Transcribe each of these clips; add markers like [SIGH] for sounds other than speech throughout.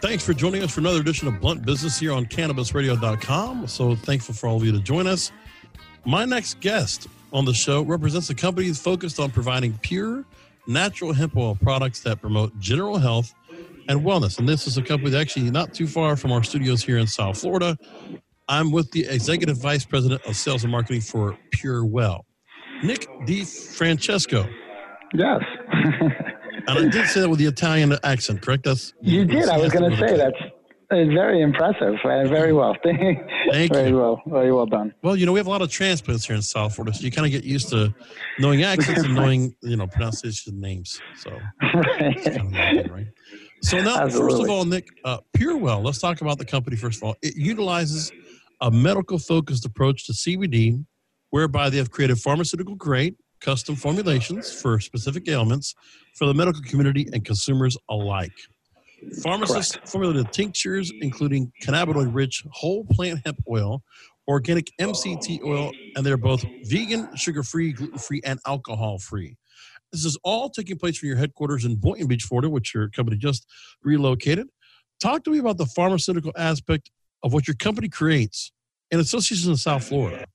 Thanks for joining us for another edition of Blunt Business here on CannabisRadio.com. So thankful for all of you to join us. My next guest on the show represents a company focused on providing pure, natural hemp oil products that promote general health and wellness. And this is a company that actually not too far from our studios here in South Florida. I'm with the Executive Vice President of Sales and Marketing for Purwell, Nick D. DiFrancesco. Yes. [LAUGHS] And I did say that with the Italian accent, correct? That's you did. I was going to say that's it's very impressive. Uh, very well. [LAUGHS] Thank very you. well. Very well done. Well, you know, we have a lot of transplants here in South Florida, so you kind of get used to knowing [LAUGHS] accents and knowing, you know, pronunciation names. So, right. kind of right? So now, Absolutely. first of all, Nick, uh, Purwell. Let's talk about the company first of all. It utilizes a medical-focused approach to CBD, whereby they have created pharmaceutical-grade custom formulations for specific ailments for the medical community and consumers alike. Pharmacists formulated tinctures, including cannabinoid rich whole plant hemp oil, organic MCT oil, and they're both vegan, sugar free, gluten free, and alcohol free. This is all taking place from your headquarters in Boynton Beach, Florida, which your company just relocated. Talk to me about the pharmaceutical aspect of what your company creates in association with South Florida.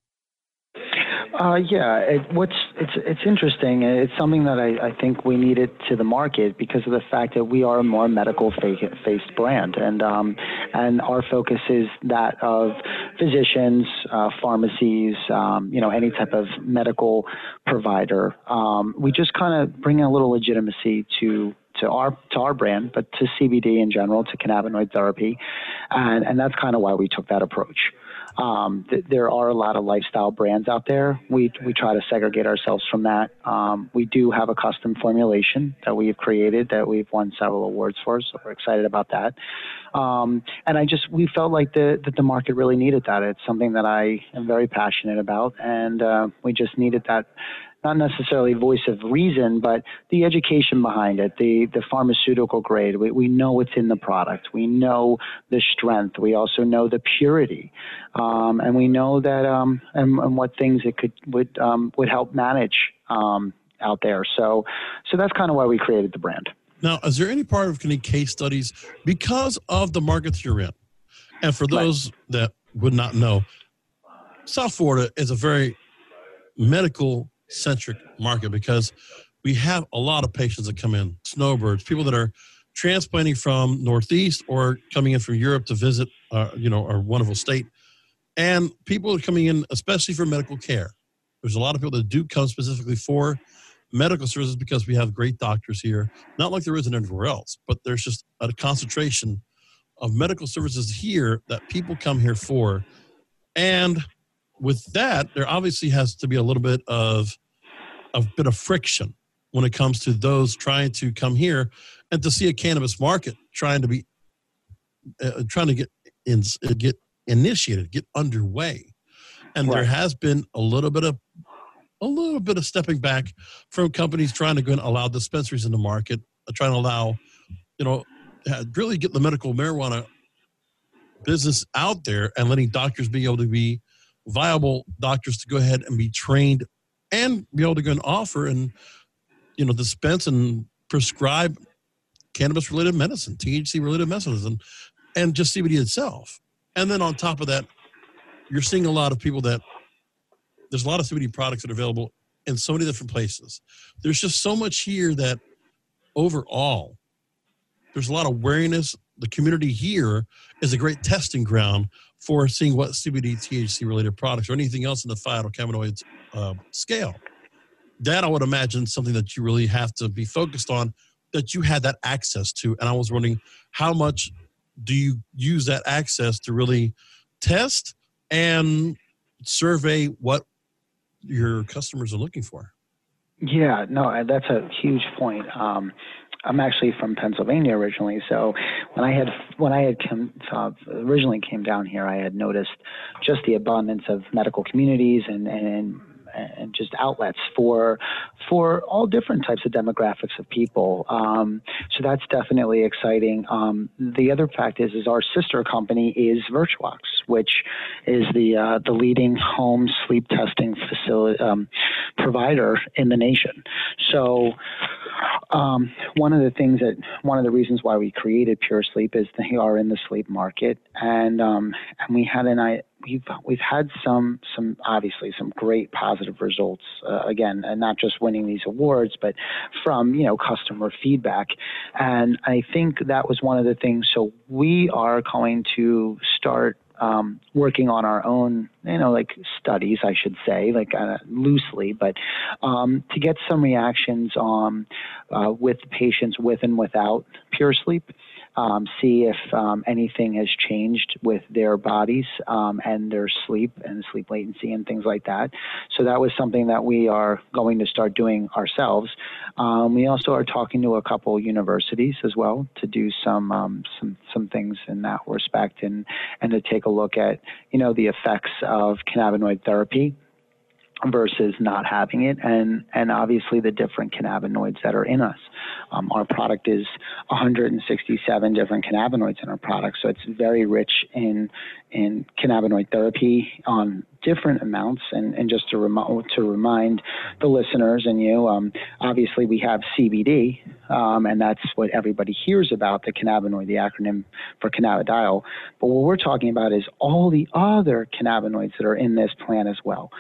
Uh, yeah, it, what's it's it's interesting. It's something that I, I think we needed to the market because of the fact that we are a more medical fa- faced brand, and um, and our focus is that of physicians, uh, pharmacies, um, you know, any type of medical provider. Um, we just kind of bring a little legitimacy to to our to our brand, but to CBD in general, to cannabinoid therapy, and and that's kind of why we took that approach. Um, th- there are a lot of lifestyle brands out there. We we try to segregate ourselves from that. Um, we do have a custom formulation that we have created that we've won several awards for, so we're excited about that. Um, and I just we felt like the that the market really needed that. It's something that I am very passionate about, and uh, we just needed that not necessarily voice of reason, but the education behind it, the, the pharmaceutical grade. We, we know what's in the product. We know the strength. We also know the purity. Um, and we know that, um, and, and what things it could, would, um, would help manage, um, out there. So, so that's kind of why we created the brand. Now, is there any part of any case studies because of the markets you're in? And for those that would not know, South Florida is a very medical centric market because we have a lot of patients that come in, snowbirds, people that are transplanting from Northeast or coming in from Europe to visit, uh, you know, our wonderful state, and people are coming in especially for medical care. There's a lot of people that do come specifically for medical services because we have great doctors here, not like there isn't anywhere else, but there's just a concentration of medical services here that people come here for. And with that, there obviously has to be a little bit of a bit of friction when it comes to those trying to come here and to see a cannabis market trying to be uh, trying to get in, get initiated, get underway. And there has been a little bit of a little bit of stepping back from companies trying to go and allow dispensaries in the market, uh, trying to allow, you know, uh, really get the medical marijuana business out there and letting doctors be able to be viable doctors to go ahead and be trained and be able to go and offer and you know dispense and prescribe cannabis related medicine thc related medicines and, and just cbd itself. And then on top of that you're seeing a lot of people that there's a lot of cbd products that are available in so many different places. There's just so much here that overall there's a lot of awareness. The community here is a great testing ground for seeing what CBD, THC related products or anything else in the phytocannabinoids uh, scale. That I would imagine something that you really have to be focused on that you had that access to. And I was wondering how much do you use that access to really test and survey what your customers are looking for? Yeah, no, that's a huge point. Um, I'm actually from Pennsylvania originally, so when I had when I had come uh, originally came down here, I had noticed just the abundance of medical communities and and and just outlets for for all different types of demographics of people. Um, so that's definitely exciting. Um, the other fact is, is our sister company is Virtuox, which is the uh, the leading home sleep testing facility um, provider in the nation. So um, one of the things that one of the reasons why we created Pure Sleep is they are in the sleep market, and um, and we had an we've we've had some some obviously some great positive results uh, again, and not just winning these awards, but from you know customer feedback, and I think that was one of the things. So we are going to start um, working on our own, you know, like studies, I should say, like uh, loosely, but um, to get some reactions on uh, with patients with and without PurSleep um, see if um, anything has changed with their bodies um, and their sleep and sleep latency and things like that. So that was something that we are going to start doing ourselves. Um, we also are talking to a couple universities as well to do some um, some some things in that respect and and to take a look at you know the effects of cannabinoid therapy versus not having it. And and obviously the different cannabinoids that are in us. Um, our product is 167 different cannabinoids in our product. So it's very rich in in cannabinoid therapy on different amounts. And, and just to, rem- to remind the listeners and you, um, obviously we have CBD, um, and that's what everybody hears about the cannabinoid, the acronym for cannabidiol. But what we're talking about is all the other cannabinoids that are in this plant as well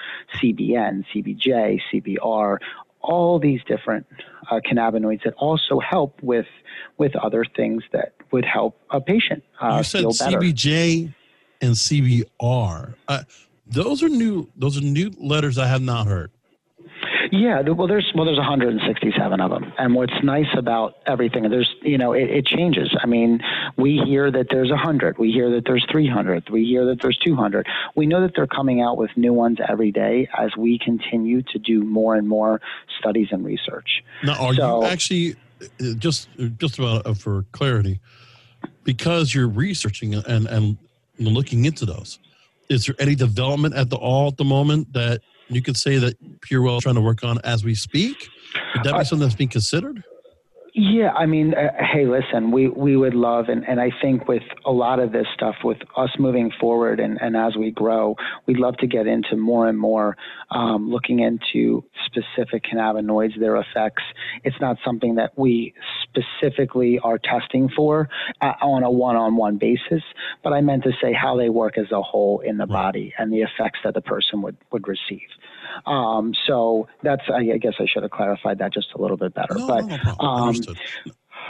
CBN, CBJ, CBR, all these different uh, cannabinoids that also help with with other things that would help a patient uh, you said feel better. CBJ and CBR. Uh, those are new. Those are new letters I have not heard. Yeah, well, there's well, there's 167 of them, and what's nice about everything, there's you know, it, it changes. I mean, we hear that there's 100, we hear that there's 300, we hear that there's 200. We know that they're coming out with new ones every day as we continue to do more and more studies and research. Now, are so, you actually just just about uh, for clarity, because you're researching and and looking into those? Is there any development at the all at the moment that you could say that Purwell is trying to work on as we speak? Would that be uh, something that's being considered? Yeah, I mean, uh, hey, listen, we, we would love, and, and I think with a lot of this stuff, with us moving forward and, and as we grow, we'd love to get into more and more um, looking into specific cannabinoids, their effects. It's not something that we specifically are testing for uh, on a one on one basis, but I meant to say how they work as a whole in the right. body and the effects that the person would, would receive. Um, so that's, I, I, guess I should have clarified that just a little bit better. No, but, no, no um,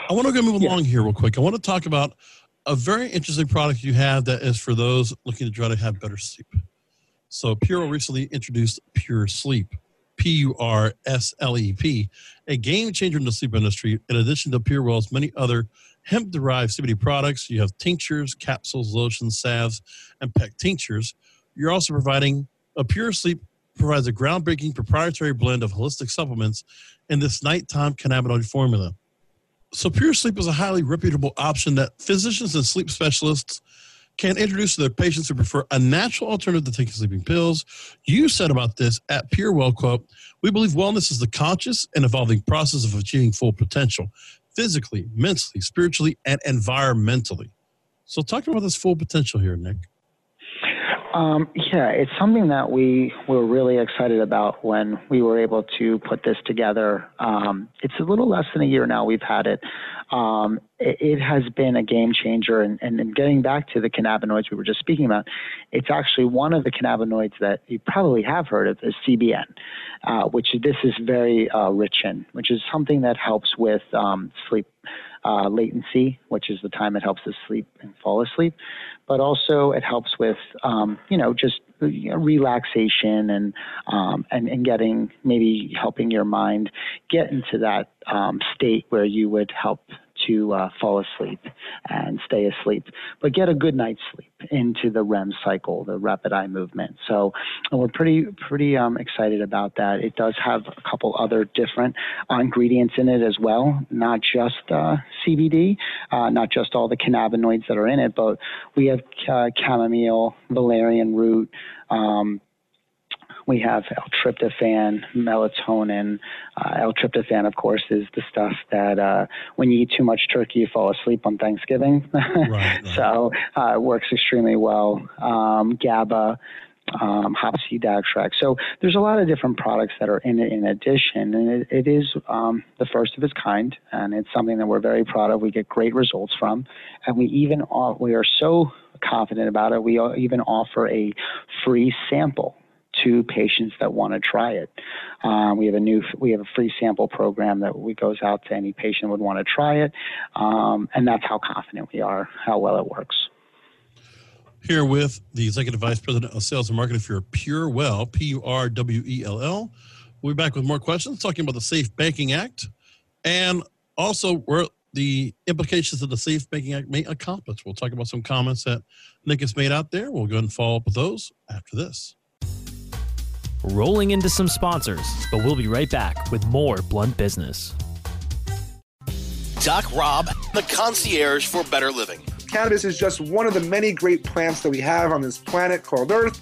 I want to go move along yeah. here real quick. I want to talk about a very interesting product you have that is for those looking to try to have better sleep. So Pure recently introduced PurSleep, P U R S L E P, a game changer in the sleep industry. In addition to Purwell's many other hemp-derived CBD products, you have tinctures, capsules, lotions, salves, and pet tinctures. You're also providing a PurSleep provides a groundbreaking proprietary blend of holistic supplements in this nighttime cannabinoid formula. So, PurSleep is a highly reputable option that physicians and sleep specialists can introduce to their patients who prefer a natural alternative to taking sleeping pills. You said about this at Purwell quote, we believe wellness is the conscious and evolving process of achieving full potential, physically, mentally, spiritually, and environmentally. So talk about this full potential here, Nick. Um, yeah, it's something that we were really excited about when we were able to put this together. Um, it's a little less than a year now we've had it. Um, it, it, has been a game changer. And, and, getting back to the cannabinoids we were just speaking about, it's actually one of the cannabinoids that you probably have heard of is CBN, uh, which this is very uh, rich in, which is something that helps with um, sleep uh, latency, which is the time it helps us sleep and fall asleep, but also it helps with, um, you know, just you know, relaxation and, um, and and getting maybe helping your mind get into that um, state where you would help to uh, fall asleep and stay asleep, but get a good night's sleep into the REM cycle, the rapid eye movement. So we're pretty pretty um, excited about that. It does have a couple other different ingredients in it as well, not just uh, CBD, uh, not just all the cannabinoids that are in it, but we have uh, chamomile, valerian root. Um, we have L-tryptophan, melatonin. Uh, L-tryptophan, of course, is the stuff that uh, when you eat too much turkey, you fall asleep on Thanksgiving. [LAUGHS] right, right. So uh, it works extremely well. Um, GABA. Um, hopseed extract. So there's a lot of different products that are in it in addition, and it, it is um, the first of its kind, and it's something that we're very proud of. We get great results from, and we even we are so confident about it. We even offer a free sample to patients that want to try it. Um, we have a new we have a free sample program that we goes out to any patient would want to try it, um, and that's how confident we are how well it works. Here with the executive vice president of sales and marketing for Purwell, P U R W E L L. We'll be back with more questions talking about the Safe Banking Act and also where the implications of the Safe Banking Act may accomplish. We'll talk about some comments that Nick has made out there. We'll go ahead and follow up with those after this rolling into some sponsors, but we'll be right back with more Blunt Business. Doc Rob, the concierge for better living. Cannabis is just one of the many great plants that we have on this planet called Earth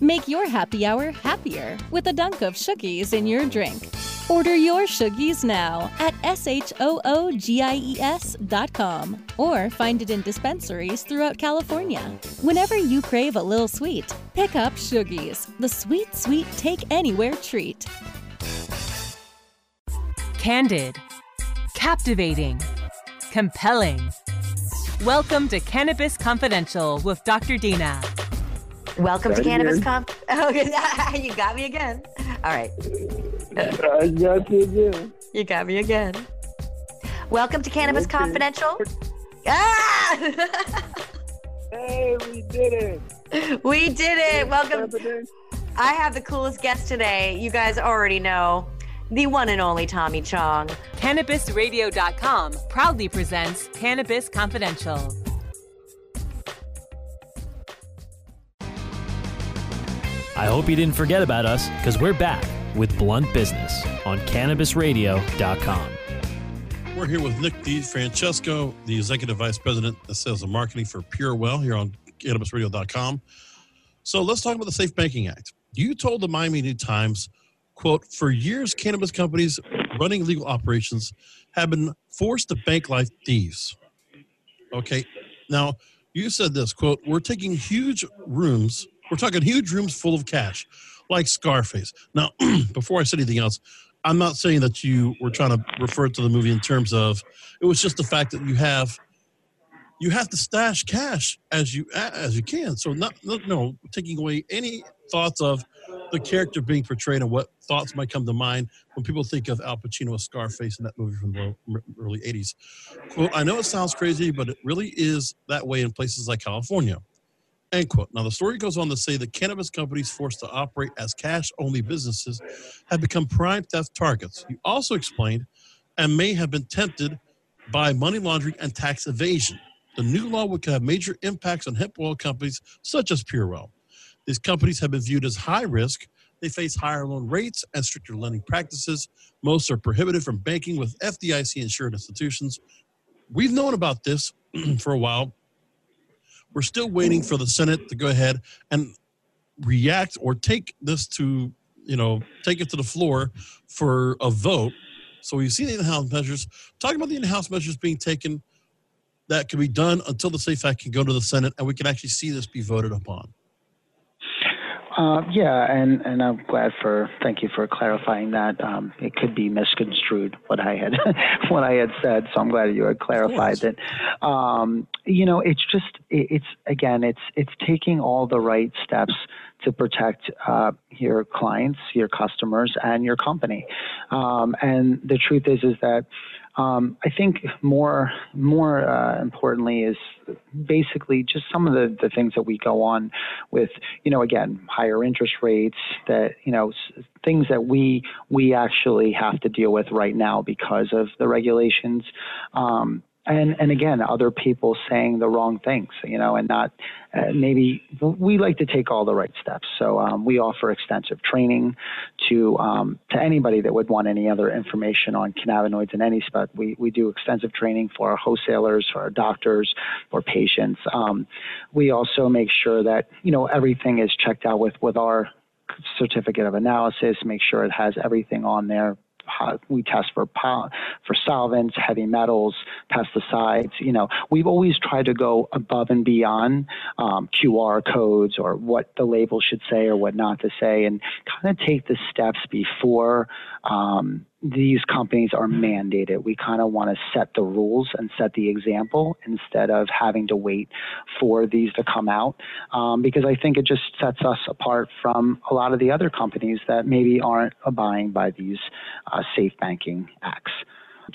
Make your happy hour happier with a dunk of Shoogies in your drink. Order your Shoogies now at S-H-O-O-G-I-E-S dot com or find it in dispensaries throughout California. Whenever you crave a little sweet, pick up Shoogies, the sweet, sweet take anywhere treat. Candid, captivating, compelling. Welcome to Cannabis Confidential with Dr. Dina. Welcome to Cannabis Conf. [LAUGHS] Oh, [LAUGHS] you got me again. All right. I got you again. You got me again. Welcome to Cannabis okay. Confidential. Ah! [LAUGHS] hey, we did it. We did it. Welcome. I have the coolest guest today. You guys already know the one and only Tommy Chong. CannabisRadio.com proudly presents Cannabis Confidential. I hope you didn't forget about us because we're back with Blunt Business on CannabisRadio.com. We're here with Nick DeFrancesco, the Executive Vice President of Sales and Marketing for Purwell here on CannabisRadio.com. So let's talk about the Safe Banking Act. You told the Miami New Times, quote, for years, cannabis companies running legal operations have been forced to bank like thieves. Okay. Now, you said this, quote, we're taking huge rooms we're talking huge rooms full of cash, like Scarface. Now, [CLEARS THROAT] before I say anything else, I'm not saying that you were trying to refer to the movie in terms of it was just the fact that you have you have to stash cash as you as you can. So not, not no taking away any thoughts of the character being portrayed and what thoughts might come to mind when people think of Al Pacino as Scarface in that movie from the early 80s. Quote, I know it sounds crazy, but it really is that way in places like California. End quote. Now, the story goes on to say that cannabis companies forced to operate as cash only businesses have become prime theft targets. You also explained and may have been tempted by money laundering and tax evasion. The new law would have major impacts on hemp oil companies such as Purwell. These companies have been viewed as high risk. They face higher loan rates and stricter lending practices. Most are prohibited from banking with FDIC insured institutions. We've known about this [CLEARS THROAT] for a while we're still waiting for the Senate to go ahead and react or take this to you know, take it to the floor for a vote. So we've seen the in-house measures. Talking about the in-house measures being taken that can be done until the SAFE Act can go to the Senate and we can actually see this be voted upon. Uh, yeah, and, and I'm glad for thank you for clarifying that. Um, it could be misconstrued what I had [LAUGHS] what I had said, so I'm glad you had clarified that. Um, you know, it's just it, it's again, it's it's taking all the right steps to protect uh, your clients, your customers, and your company. Um, and the truth is, is that um, I think more more uh, importantly is basically just some of the, the things that we go on with, you know, again, higher interest rates, that you know, things that we we actually have to deal with right now because of the regulations. Um, and and again other people saying the wrong things you know and not uh, maybe we like to take all the right steps. So um, we offer extensive training to um, to anybody that would want any other information on cannabinoids in any spot. We we do extensive training for our wholesalers for our doctors for patients. Um, we also make sure that you know everything is checked out with with our certificate of analysis make sure it has everything on there we test for for solvents, heavy metals, pesticides. You know, we've always tried to go above and beyond um, QR codes or what the label should say or what not to say, and kind of take the steps before. Um, these companies are mandated. We kind of want to set the rules and set the example instead of having to wait for these to come out um, because I think it just sets us apart from a lot of the other companies that maybe aren't abiding by these uh, safe banking acts.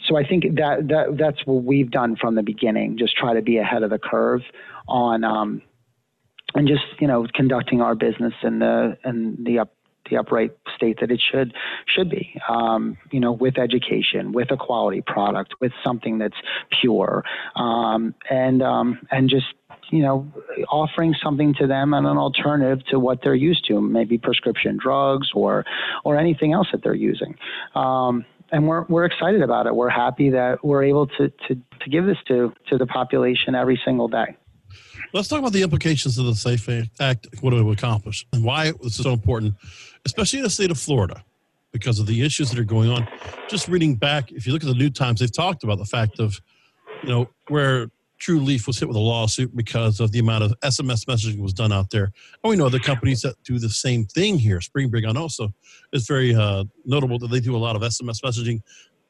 So I think that, that that's what we've done from the beginning. Just try to be ahead of the curve on um, and just you know conducting our business in the in the up the upright state that it should should be. Um, you know, with education, with a quality product, with something that's pure, um, and um, and just you know, offering something to them and an alternative to what they're used to, maybe prescription drugs or or anything else that they're using. Um, and we're we're excited about it. We're happy that we're able to to to give this to to the population every single day. Let's talk about the implications of the SAFE Act, what it will accomplish, and why this is so important especially in the state of Florida, because of the issues that are going on. Just reading back, if you look at the New Times, they've talked about the fact of, you know, where Trulieve was hit with a lawsuit because of the amount of SMS messaging was done out there. And we know the companies that do the same thing here. Springbig on also is very uh, notable that they do a lot of SMS messaging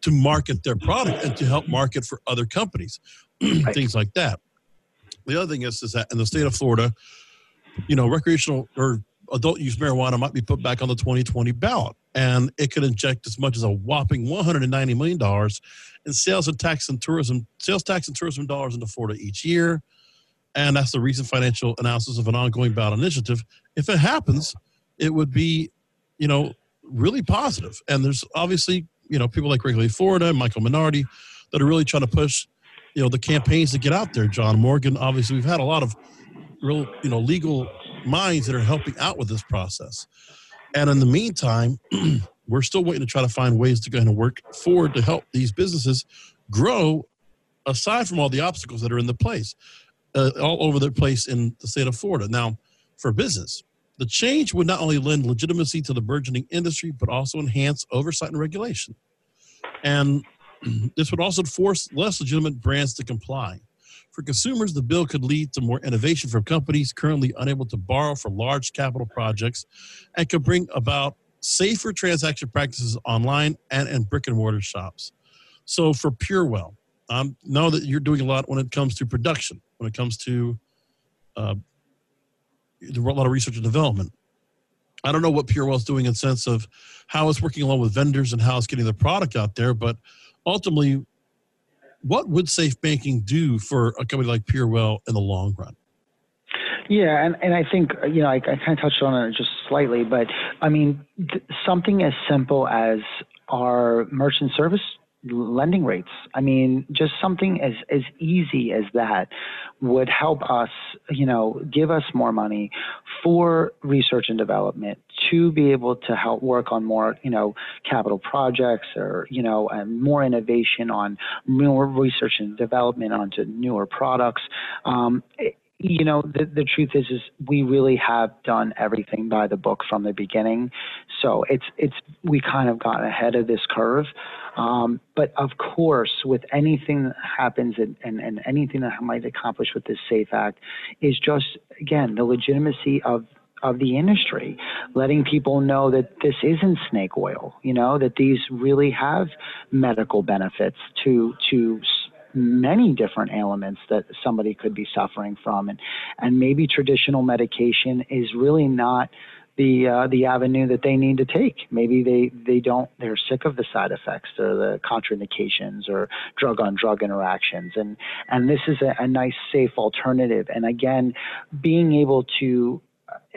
to market their product and to help market for other companies, [CLEARS THROAT] things like that. The other thing is, is that in the state of Florida, you know, recreational or adult use marijuana might be put back on the 2020 ballot. And it could inject as much as a whopping $190 million in sales and tax and tourism, sales tax and tourism dollars into Florida each year. And that's the recent financial analysis of an ongoing ballot initiative. If it happens, it would be, you know, really positive. And there's obviously, you know, people like Regulate Florida and Michael Minardi that are really trying to push, you know, the campaigns to get out there. John Morgan, obviously, we've had a lot of real, you know, legal minds that are helping out with this process. And in the meantime, [CLEARS THROAT] we're still waiting to try to find ways to go and work forward to help these businesses grow aside from all the obstacles that are in the place, uh, all over the place in the state of Florida. Now, for business, the change would not only lend legitimacy to the burgeoning industry, but also enhance oversight and regulation. And [CLEARS THROAT] this would also force less legitimate brands to comply. For consumers, the bill could lead to more innovation from companies currently unable to borrow for large capital projects and could bring about safer transaction practices online and in brick and mortar shops. So for Purwell, I um, know that you're doing a lot when it comes to production, when it comes to uh, a lot of research and development. I don't know what Purwell is doing in sense of how it's working along with vendors and how it's getting the product out there, but ultimately, what would safe banking do for a company like Purwell in the long run? Yeah, and, and I think, uh, you know, I, I kind of touched on it just slightly, but I mean, th- something as simple as our merchant service lending rates. I mean, just something as, as easy as that would help us, you know, give us more money for research and development to be able to help work on more, you know, capital projects or, you know, and more innovation on more research and development onto newer products. Um, you know, the, the truth is, is we really have done everything by the book from the beginning. So it's, it's, we kind of got ahead of this curve. Um, but of course, with anything that happens and, and, and anything that I might accomplish with this SAFE Act is just, again, the legitimacy of of the industry, letting people know that this isn't snake oil, you know, that these really have medical benefits to to many different ailments that somebody could be suffering from and and maybe traditional medication is really not the uh, the avenue that they need to take. Maybe they, they don't they're sick of the side effects or the contraindications or drug on drug interactions and and this is a, a nice safe alternative. And again, being able to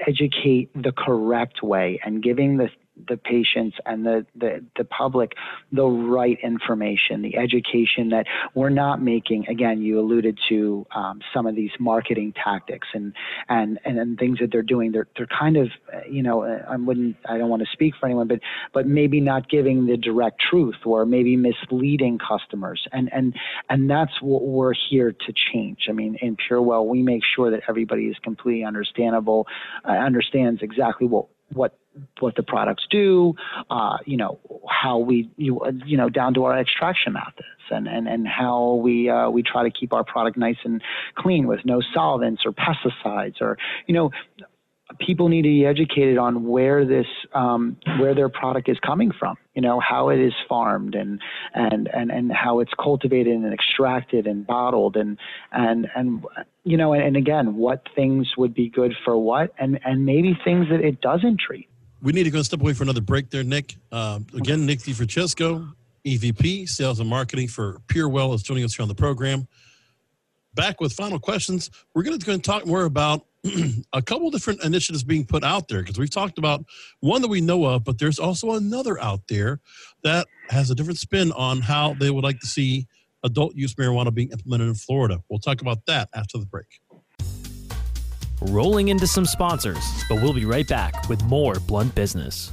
educate the correct way and giving the the patients and the, the, the public the right information, the education that we're not making. Again, you alluded to um, some of these marketing tactics and, and, and, and, things that they're doing. They're, they're kind of, you know, I wouldn't, I don't want to speak for anyone, but, but maybe not giving the direct truth or maybe misleading customers. And, and, and that's what we're here to change. I mean, in Purwell, we make sure that everybody is completely understandable, uh, understands exactly what what what the products do, uh, you know, how we, you, you know, down to our extraction methods and, and, and how we, uh, we try to keep our product nice and clean with no solvents or pesticides or, you know, people need to be educated on where this, um, where their product is coming from, you know, how it is farmed and, and, and, and how it's cultivated and extracted and bottled and, and, and, you know, and, and again, what things would be good for what and, and maybe things that it doesn't treat we need to go step away for another break there, Nick. Uh, again, Nick DeFrancesco, EVP, Sales and Marketing for Purwell, is joining us here on the program. Back with final questions. We're going to, going to talk more about [CLEARS THROAT] a couple different initiatives being put out there because we've talked about one that we know of, but there's also another out there that has a different spin on how they would like to see adult use marijuana being implemented in Florida. We'll talk about that after the break rolling into some sponsors, but we'll be right back with more Blunt Business.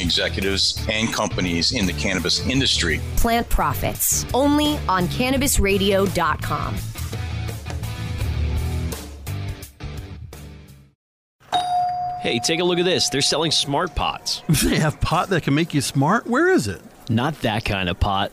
executives and companies in the cannabis industry. Plant Profits, only on cannabisradio.com. Hey, take a look at this. They're selling smart pots. [LAUGHS] They have pot that can make you smart? Where is it? Not that kind of pot.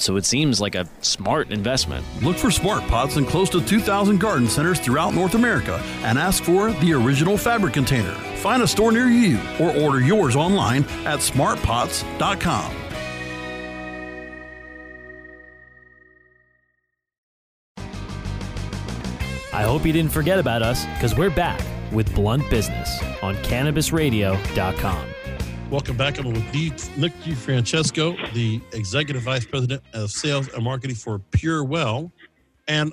so it seems like a smart investment. Look for smart pots in close to 2,000 garden centers throughout North America and ask for the original fabric container. Find a store near you or order yours online at smartpots.com. I hope you didn't forget about us because we're back with Blunt Business on CannabisRadio.com. Welcome back. I'm with D, Nick DeFrancesco, the Executive Vice President of Sales and Marketing for Purwell. And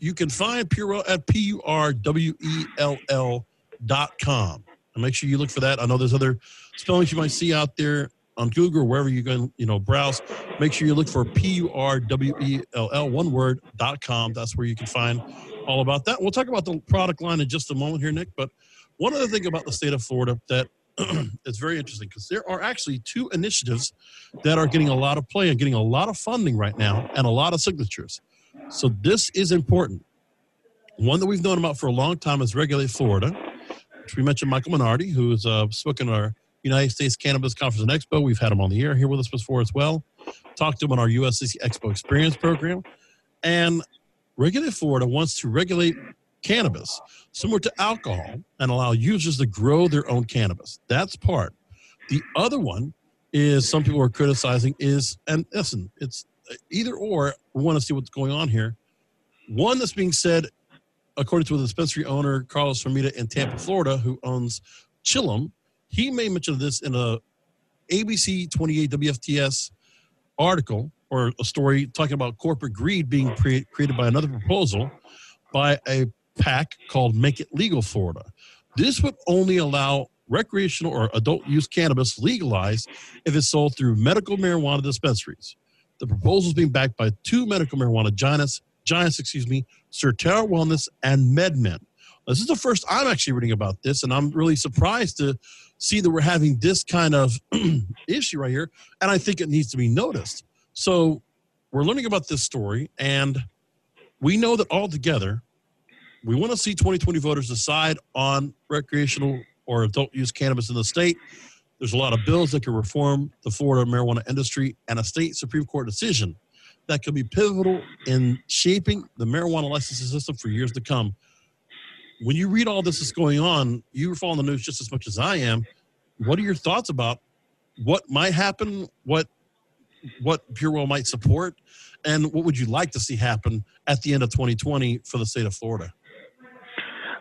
you can find Purwell at P U R W E L L dot com. And make sure you look for that. I know there's other spellings you might see out there on Google or wherever you can, you know, browse. Make sure you look for P U R W E L L, one word, dot com. That's where you can find all about that. We'll talk about the product line in just a moment here, Nick. But one other thing about the state of Florida that [CLEARS THROAT] is very interesting because there are actually two initiatives that are getting a lot of play and getting a lot of funding right now and a lot of signatures. So this is important. One that we've known about for a long time is Regulate Florida, which we mentioned Michael Minardi, who has uh, spoken at our United States Cannabis Conference and Expo. We've had him on the air here with us before as well. Talked to him on our USCC Expo Experience program. And Regulate Florida wants to regulate cannabis similar to alcohol and allow users to grow their own cannabis. That's part. The other one is some people are criticizing is, and listen, it's uh, either or. We want to see what's going on here. One that's being said, according to the dispensary owner Carlos Fermita in Tampa, Florida, who owns Chillum, he made mention of this in a ABC 28 WFTS article or a story talking about corporate greed being pre- created by another proposal by a PAC called Make It Legal Florida. This would only allow recreational or adult use cannabis legalized if it's sold through medical marijuana dispensaries. The proposal is being backed by two medical marijuana giants, giants, excuse me, Surterra Wellness and MedMen. This is the first I'm actually reading about this, and I'm really surprised to see that we're having this kind of [CLEARS THROAT] issue right here, and I think it needs to be noticed. So we're learning about this story, and we know that altogether, we want to see 2020 voters decide on recreational or adult use cannabis in the state. There's a lot of bills that can reform the Florida marijuana industry, and a state Supreme Court decision that could be pivotal in shaping the marijuana licensing system for years to come. When you read all this is going on, you're following the news just as much as I am. What are your thoughts about what might happen? What what Purwell might support, and what would you like to see happen at the end of 2020 for the state of Florida?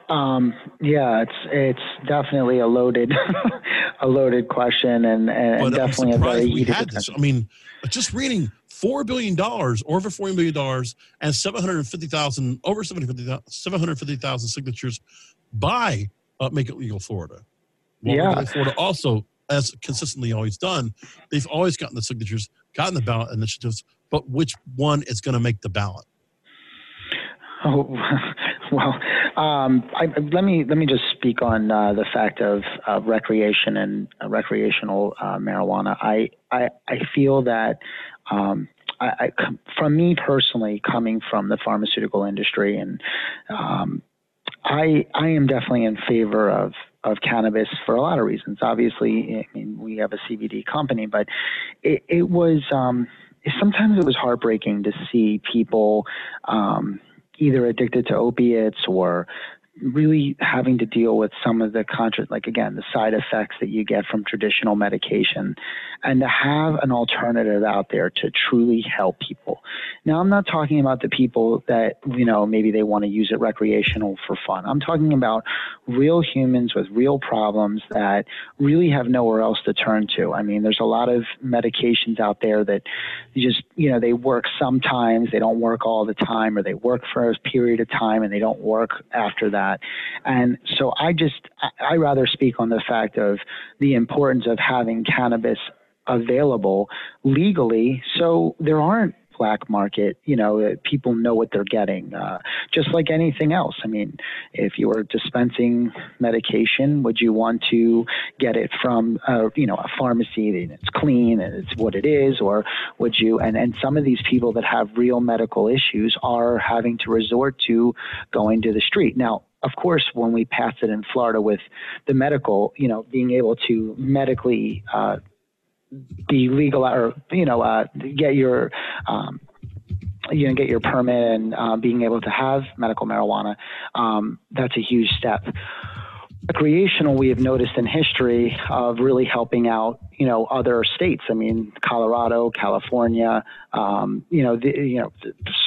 Um, yeah, it's it's definitely a loaded [LAUGHS] a loaded question, and, and definitely a very we had this. I mean, just reading four billion dollars, over four billion dollars, and seven hundred fifty thousand, over 750,000 signatures by uh, Make It Legal Florida. Well, yeah, Florida also, as consistently always done, they've always gotten the signatures, gotten the ballot initiatives, but which one is going to make the ballot? Oh, [LAUGHS] [LAUGHS] well, um, I, let me let me just speak on uh, the fact of recreation and uh, recreational uh, marijuana. I, I I feel that. Um, I, I, from me personally, coming from the pharmaceutical industry, and um, I I am definitely in favor of of cannabis for a lot of reasons. Obviously, I mean we have a CBD company, but it, it was um, sometimes it was heartbreaking to see people. Um, either addicted to opiates or really having to deal with some of the contra like again the side effects that you get from traditional medication and to have an alternative out there to truly help people. Now i'm not talking about the people that you know maybe they want to use it recreational for fun. I'm talking about real humans with real problems that really have nowhere else to turn to. I mean there's a lot of medications out there that just you know they work sometimes they don't work all the time or they work for a period of time and they don't work after that that. And so I just, I, rather speak on the fact of the importance of having cannabis available legally so there aren't black market, you know, people know what they're getting, uh, just like anything else. I mean, if you were dispensing medication, would you want to get it from, uh, you know, a pharmacy and it's clean and it's what it is, or would you? And and some of these people that have real medical issues are having to resort to going to the street now of course, when we passed it in Florida with the medical, you know, being able to medically uh, be legal or you know uh, get your um, you know get your permit and uh, being able to have medical marijuana, um, that's a huge step recreational we have noticed in history of really helping out you know other states i mean colorado california um, you know the, you know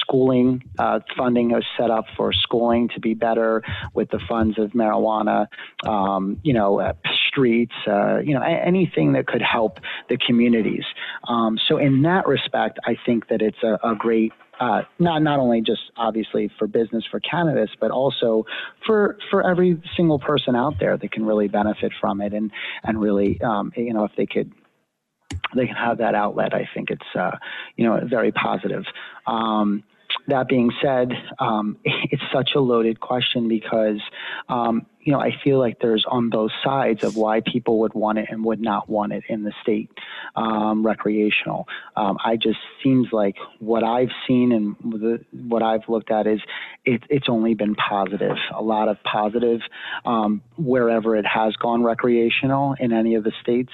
schooling uh, funding was set up for schooling to be better with the funds of marijuana um, you know uh, streets, uh, you know, anything that could help the communities. Um, so in that respect, I think that it's a, a great uh, not not only just obviously for business for cannabis, but also for for every single person out there that can really benefit from it, and and really, um, you know, if they could they can have that outlet. I think it's uh, you know very positive. Um, that being said, um, [LAUGHS] it's such a loaded question because, um, you know, I feel like there's on both sides of why people would want it and would not want it in the state um, recreational. Um, I just seems like what I've seen and the, what I've looked at is it, it's only been positive, a lot of positive um, wherever it has gone recreational in any of the states.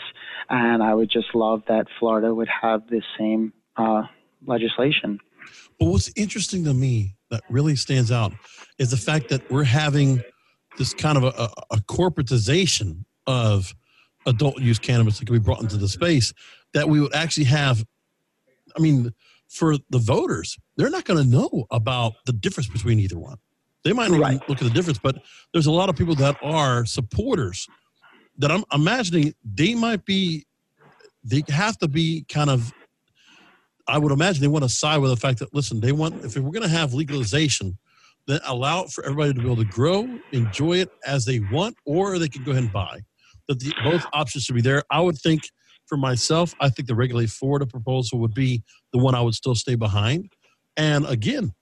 And I would just love that Florida would have the same uh, legislation. But what's interesting to me that really stands out is the fact that we're having this kind of a, a, corporatization of adult use cannabis that can be brought into the space that we would actually have. I mean, for the voters, they're not going to know about the difference between either one. They might not right. look at the difference, but there's a lot of people that are supporters that I'm imagining they might be, they have to be kind of I would imagine they want to side with the fact that listen, they want if we're going to have legalization, then allow it for everybody to be able to grow, enjoy it as they want, or they can go ahead and buy. That the, both options should be there. I would think for myself, I think the regulate Florida proposal would be the one I would still stay behind. And again,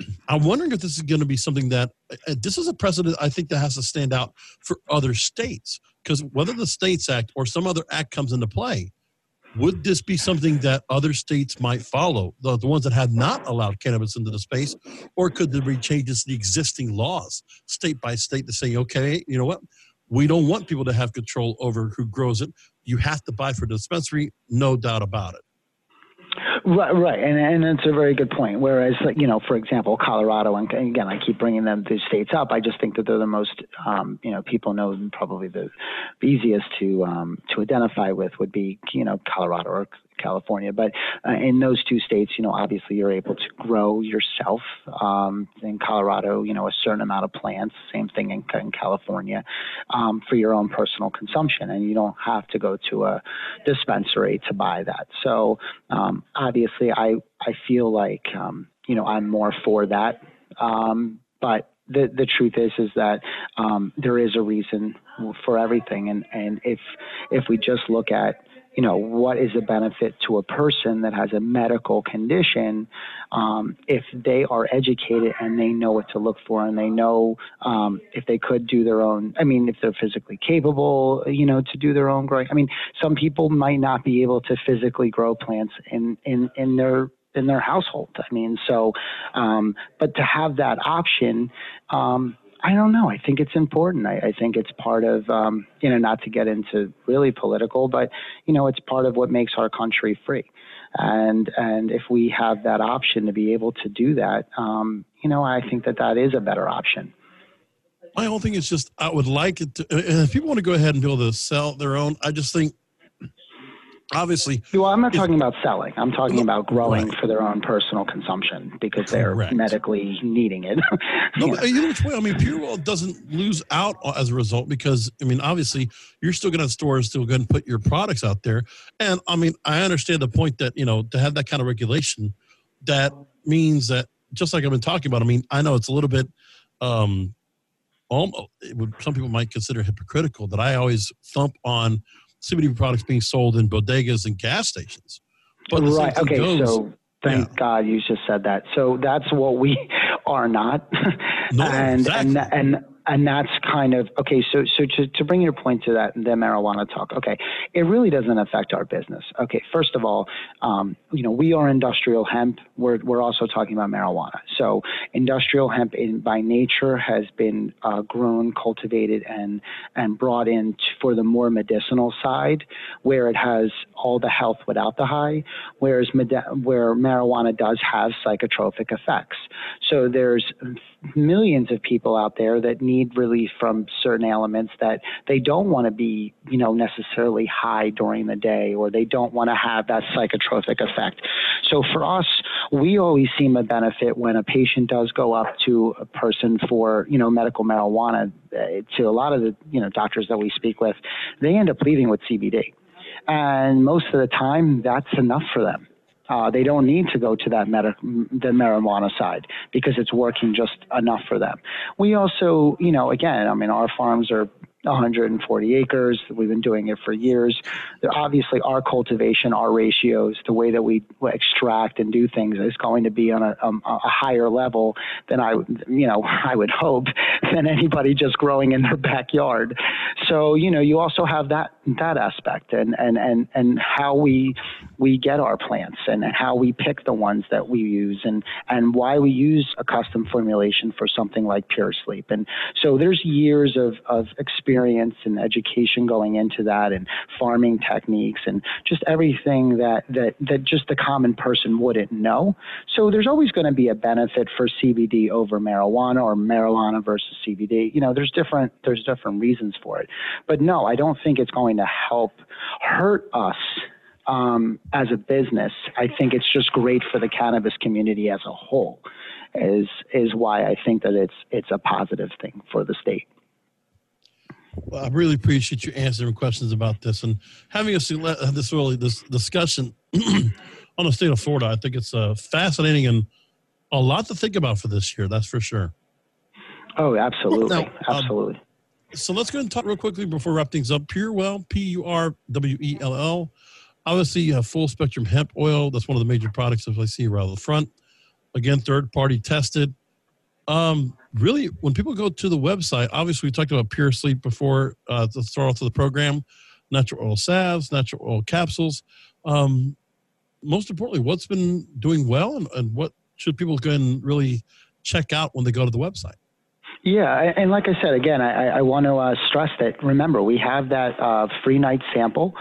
[CLEARS THROAT] I'm wondering if this is going to be something that uh, this is a precedent I think that has to stand out for other states because whether the States Act or some other act comes into play, would this be something that other states might follow, the, the ones that have not allowed cannabis into the space? Or could there be changes to the existing laws, state by state, to say, okay, you know what? We don't want people to have control over who grows it. You have to buy for dispensary, no doubt about it. Right, right, and and that's a very good point. Whereas, you know, for example, Colorado, and again, I keep bringing them these states up. I just think that they're the most, um, you know, people know probably the easiest to um, to identify with would be you know Colorado or California. But uh, in those two states, you know, obviously you're able to grow yourself. Um, in Colorado, you know, a certain amount of plants. Same thing in, in California um, for your own personal consumption, and you don't have to go to a dispensary to buy that. So um, obviously, I I feel like um, you know I'm more for that. Um, but the the truth is is that um, there is a reason for everything, and and if if we just look at you know, what is a benefit to a person that has a medical condition um, if they are educated and they know what to look for and they know um, if they could do their own, I mean, if they're physically capable, you know, to do their own growing. I mean, some people might not be able to physically grow plants in, in, in their in their household. I mean, so, um, but to have that option, um, I don't know. I think it's important. I, I think it's part of, um, you know, not to get into really political, but you know, it's part of what makes our country free. And and if we have that option to be able to do that, um, you know, I think that that is a better option. My whole thing is just I would like it to. If people want to go ahead and be able to sell their own, I just think obviously. Well, I'm not talking about selling. I'm talking about growing right. for their own personal consumption because they're medically needing it. [LAUGHS] no, but you know which way? I mean, Purwell doesn't lose out as a result because I mean, obviously, you're still going to have stores still going to put your products out there, and I mean, I understand the point that you know to have that kind of regulation, that means that just like I've been talking about. I mean, I know it's a little bit. Um, almost, would, some people might consider hypocritical that I always thump on CBD products being sold in bodegas and gas stations. But right. Okay. Goes, so thank yeah. God you just said that. So that's what we [LAUGHS] are not. No, and, exactly. and and and that's kind of okay. So, so to, to bring your point to that, the marijuana talk. Okay, it really doesn't affect our business. Okay, first of all, um, you know, we are industrial hemp. We're we're also talking about marijuana. So, industrial hemp, in, by nature, has been uh, grown, cultivated, and and brought in for the more medicinal side, where it has all the health without the high. Whereas where marijuana does have psychotropic effects. So there's millions of people out there that need relief from certain elements that they don't want to be, you know, necessarily high during the day or they don't want to have that psychotropic effect. so for us, we always seem a benefit when a patient does go up to a person for you know medical marijuana. Uh, to a lot of the you know doctors that we speak with, they end up leaving with CBD, and most of the time that's enough for them. Uh, they don't need to go to that med- the marijuana side because it's working just enough for them. We also, you know, again, I mean, our farms are 140 acres. We've been doing it for years. They're obviously, our cultivation, our ratios, the way that we extract and do things is going to be on a, um, a higher level than I, you know, [LAUGHS] I would hope than anybody just growing in their backyard. So, you know, you also have that that aspect and and and and how we we get our plants and how we pick the ones that we use and and why we use a custom formulation for something like Pure Sleep. And so there's years of of experience experience and education going into that and farming techniques and just everything that, that, that just the common person wouldn't know. So there's always going to be a benefit for CBD over marijuana or marijuana versus CBD. You know, there's different, there's different reasons for it. But no, I don't think it's going to help hurt us um, as a business. I think it's just great for the cannabis community as a whole. Is is why I think that it's it's a positive thing for the state. Well, I really appreciate you answering questions about this and having us uh, this really this discussion [CLEARS THROAT] on the state of Florida. I think it's uh, fascinating and a lot to think about for this year. That's for sure. Oh, absolutely, now, um, absolutely. Um, so let's go and talk real quickly before wrap things up. Purwell, P U R W E L L. Obviously, you have full spectrum hemp oil. That's one of the major products as I see around the front. Again, third party tested. Um, really, when people go to the website, obviously we talked about PurSleep before uh, to start to the program, natural oil salves, natural oil capsules. Um, most importantly, what's been doing well, and, and what should people go and really check out when they go to the website? Yeah, and like I said, again, I, I want to uh, stress that remember, we have that uh, free night sample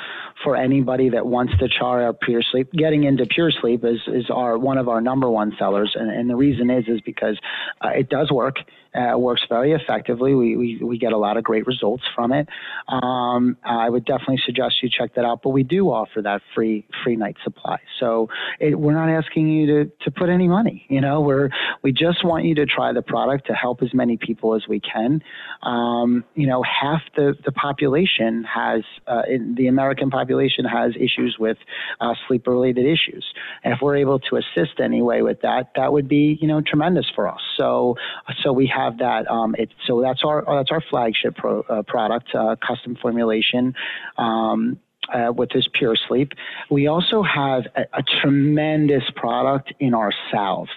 for anybody that wants to try our PurSleep. Getting into Pure Sleep is, is our one of our number one sellers, and, and the reason is is because uh, it does work. Uh, works very effectively. We, we, we get a lot of great results from it. Um, I would definitely suggest you check that out. But we do offer that free free night supply. So it, we're not asking you to, to put any money. You know, we're we just want you to try the product to help as many people as we can. Um, you know, half the the population has uh, the American population has issues with uh, sleep related issues. And if we're able to assist anyway with that, that would be you know tremendous for us. So so we have that. Um, it, so that's our that's our flagship pro, uh, product, uh, custom formulation. Um, uh, with this Pure Sleep. We also have a, a tremendous product in our salve.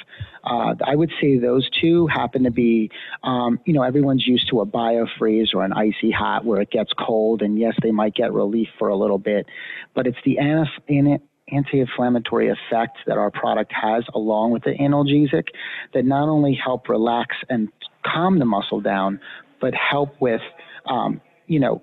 Uh, I would say those two happen to be, um, you know, everyone's used to a biofreeze or an icy hot where it gets cold, and yes, they might get relief for a little bit, but it's the anti anti-inflammatory effect that our product has along with the analgesic that not only help relax and calm the muscle down, but help with, um, you know,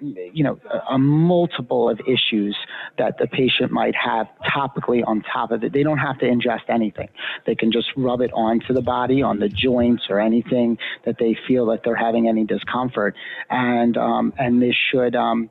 you know, a, a, multiple of issues that the patient might have topically on top of it. They don't have to ingest anything. They can just rub it onto the body, on the joints or anything that they feel that they're having any discomfort. And, um, and this should, um,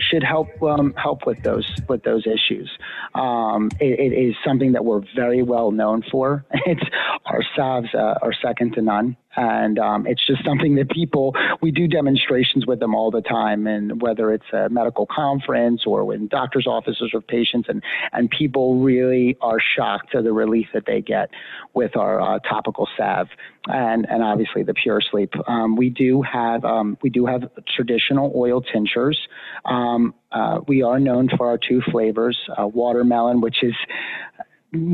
should help um, help with those with those issues. Um, it, it is something that we're very well known for. [LAUGHS] It's our salves uh, are second to none and um, it's just something that people we do demonstrations with them all the time. And whether it's a medical conference or in doctors offices with patients and and people really are shocked to the relief that they get with our uh, topical salve and and obviously the PurSleep. Um, we do have um, we do have traditional oil tinctures. Um, uh, we are known for our two flavors uh, watermelon which is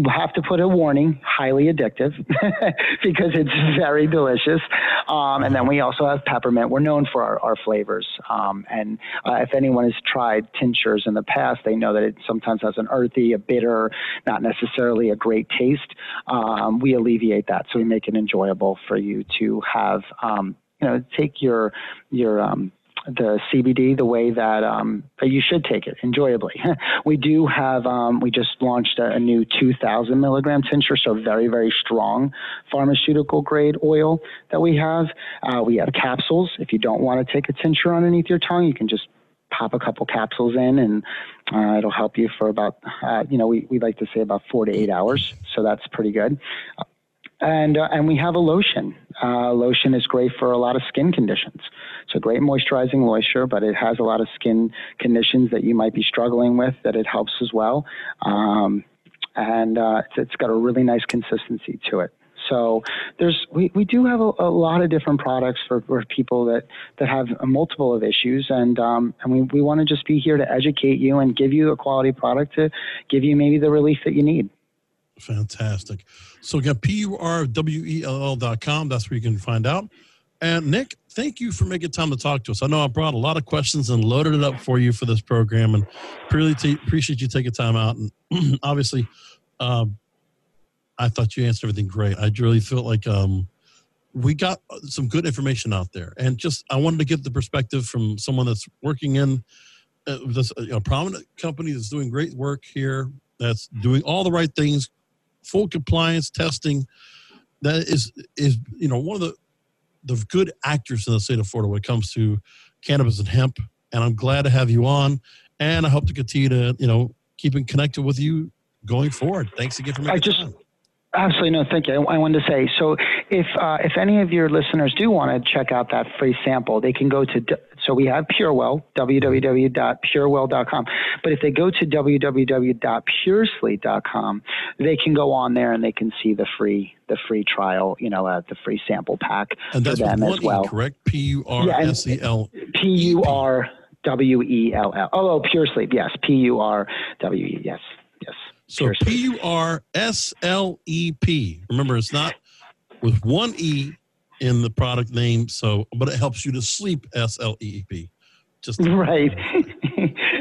have to put a warning, highly addictive, [LAUGHS] because it's very delicious. Um, and then we also have peppermint. We're known for our, our flavors. Um, and uh, if anyone has tried tinctures in the past, they know that it sometimes has an earthy, a bitter, not necessarily a great taste. Um, we alleviate that, so we make it enjoyable for you to have. Um, you know, take your your um, the CBD the way that um, you should take it enjoyably. [LAUGHS] we do have, um, we just launched a, a, new 2,000 milligram tincture, so very, very strong pharmaceutical grade oil that we have. Uh, we have capsules. If you don't want to take a tincture underneath your tongue, you can just pop a couple capsules in, and uh, it'll help you for about, uh, you know, we, we like to say about four to eight hours. So that's pretty good. And, uh, and we have a lotion. Uh, lotion is great for a lot of skin conditions. It's a great moisturizing moisture, but it has a lot of skin conditions that you might be struggling with that it helps as well. Um, and uh, it's, it's got a really nice consistency to it. So there's we, we do have a, a lot of different products for, for people that, that have a multiple of issues and um, and we, we want to just be here to educate you and give you a quality product to give you maybe the relief that you need. Fantastic. So again, P-U-R-W-E-L-L dot com. That's where you can find out. And Nick, thank you for making time to talk to us. I know I brought a lot of questions and loaded it up for you for this program and really t- appreciate you taking time out. And [CLEARS THROAT] obviously, um, I thought you answered everything great. I really felt like um, we got some good information out there, and just I wanted to get the perspective from someone that's working in uh, this know, prominent company that's doing great work here, that's doing all the right things, full compliance testing. That is is you know one of the the good actors in the state of Florida when it comes to cannabis and hemp. And I'm glad to have you on, and I hope to continue to you know keeping connected with you going forward. Thanks again for making I just, time. Absolutely no, thank you. I, I wanted to say so. If uh, if any of your listeners do want to check out that free sample, they can go to so we have Purwell www.purwell.com. But if they go to www.pursleep.com, they can go on there and they can see the free the free trial, you know, uh, the free sample pack and that's for them as well. E, correct? P U R S E L. P U R W E L L. Oh, oh, PurSleep. Yes, P U R W E. Yes, yes. So P U R S L E P. Remember, it's not with one E in the product name. So, but it helps you to sleep. S L E E P. Just [LAUGHS] right.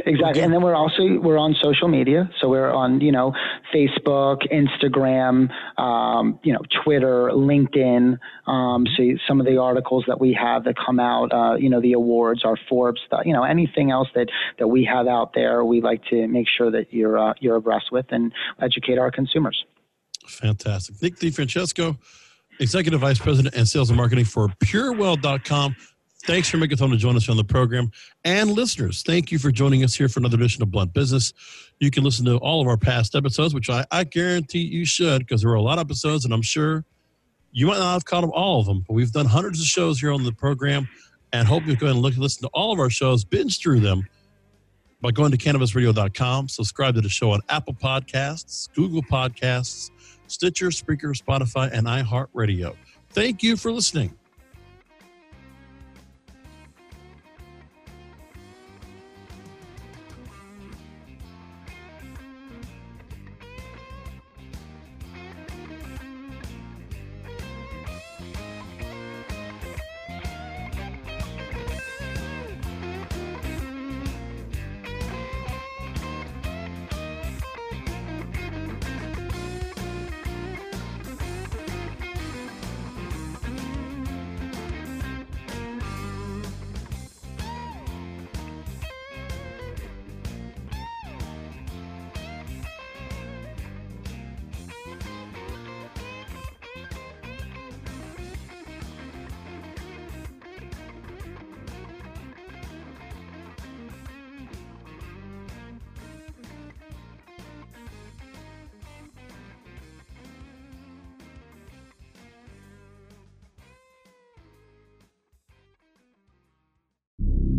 Exactly. And then we're also we're on social media. So we're on you know Facebook, Instagram, um, you know Twitter, LinkedIn. Um, so some of the articles that we have that come out, uh, you know, the awards, our Forbes, the, you know, anything else that that we have out there, we like to make sure that you're uh, you're abreast with and educate our consumers. Fantastic. Nick DeFrancesco, Executive Vice President and Sales and Marketing for Purwell.com. Thanks for making time to join us on the program. And listeners, thank you for joining us here for another edition of Blunt Business. You can listen to all of our past episodes, which I, I guarantee you should, because there were a lot of episodes, and I'm sure you might not have caught all of them, but we've done hundreds of shows here on the program, and hope you'll go ahead and look and listen to all of our shows, binge through them by going to cannabisradio.com. Subscribe to the show on Apple Podcasts, Google Podcasts, Stitcher, Spreaker, Spotify, and iHeartRadio. Thank you for listening.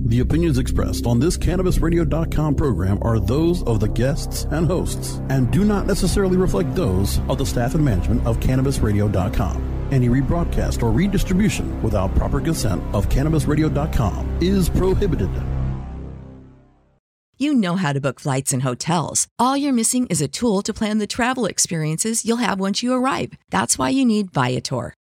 The opinions expressed on this CannabisRadio.com program are those of the guests and hosts and do not necessarily reflect those of the staff and management of CannabisRadio.com. Any rebroadcast or redistribution without proper consent of CannabisRadio.com is prohibited. You know how to book flights and hotels. All you're missing is a tool to plan the travel experiences you'll have once you arrive. That's why you need Viator.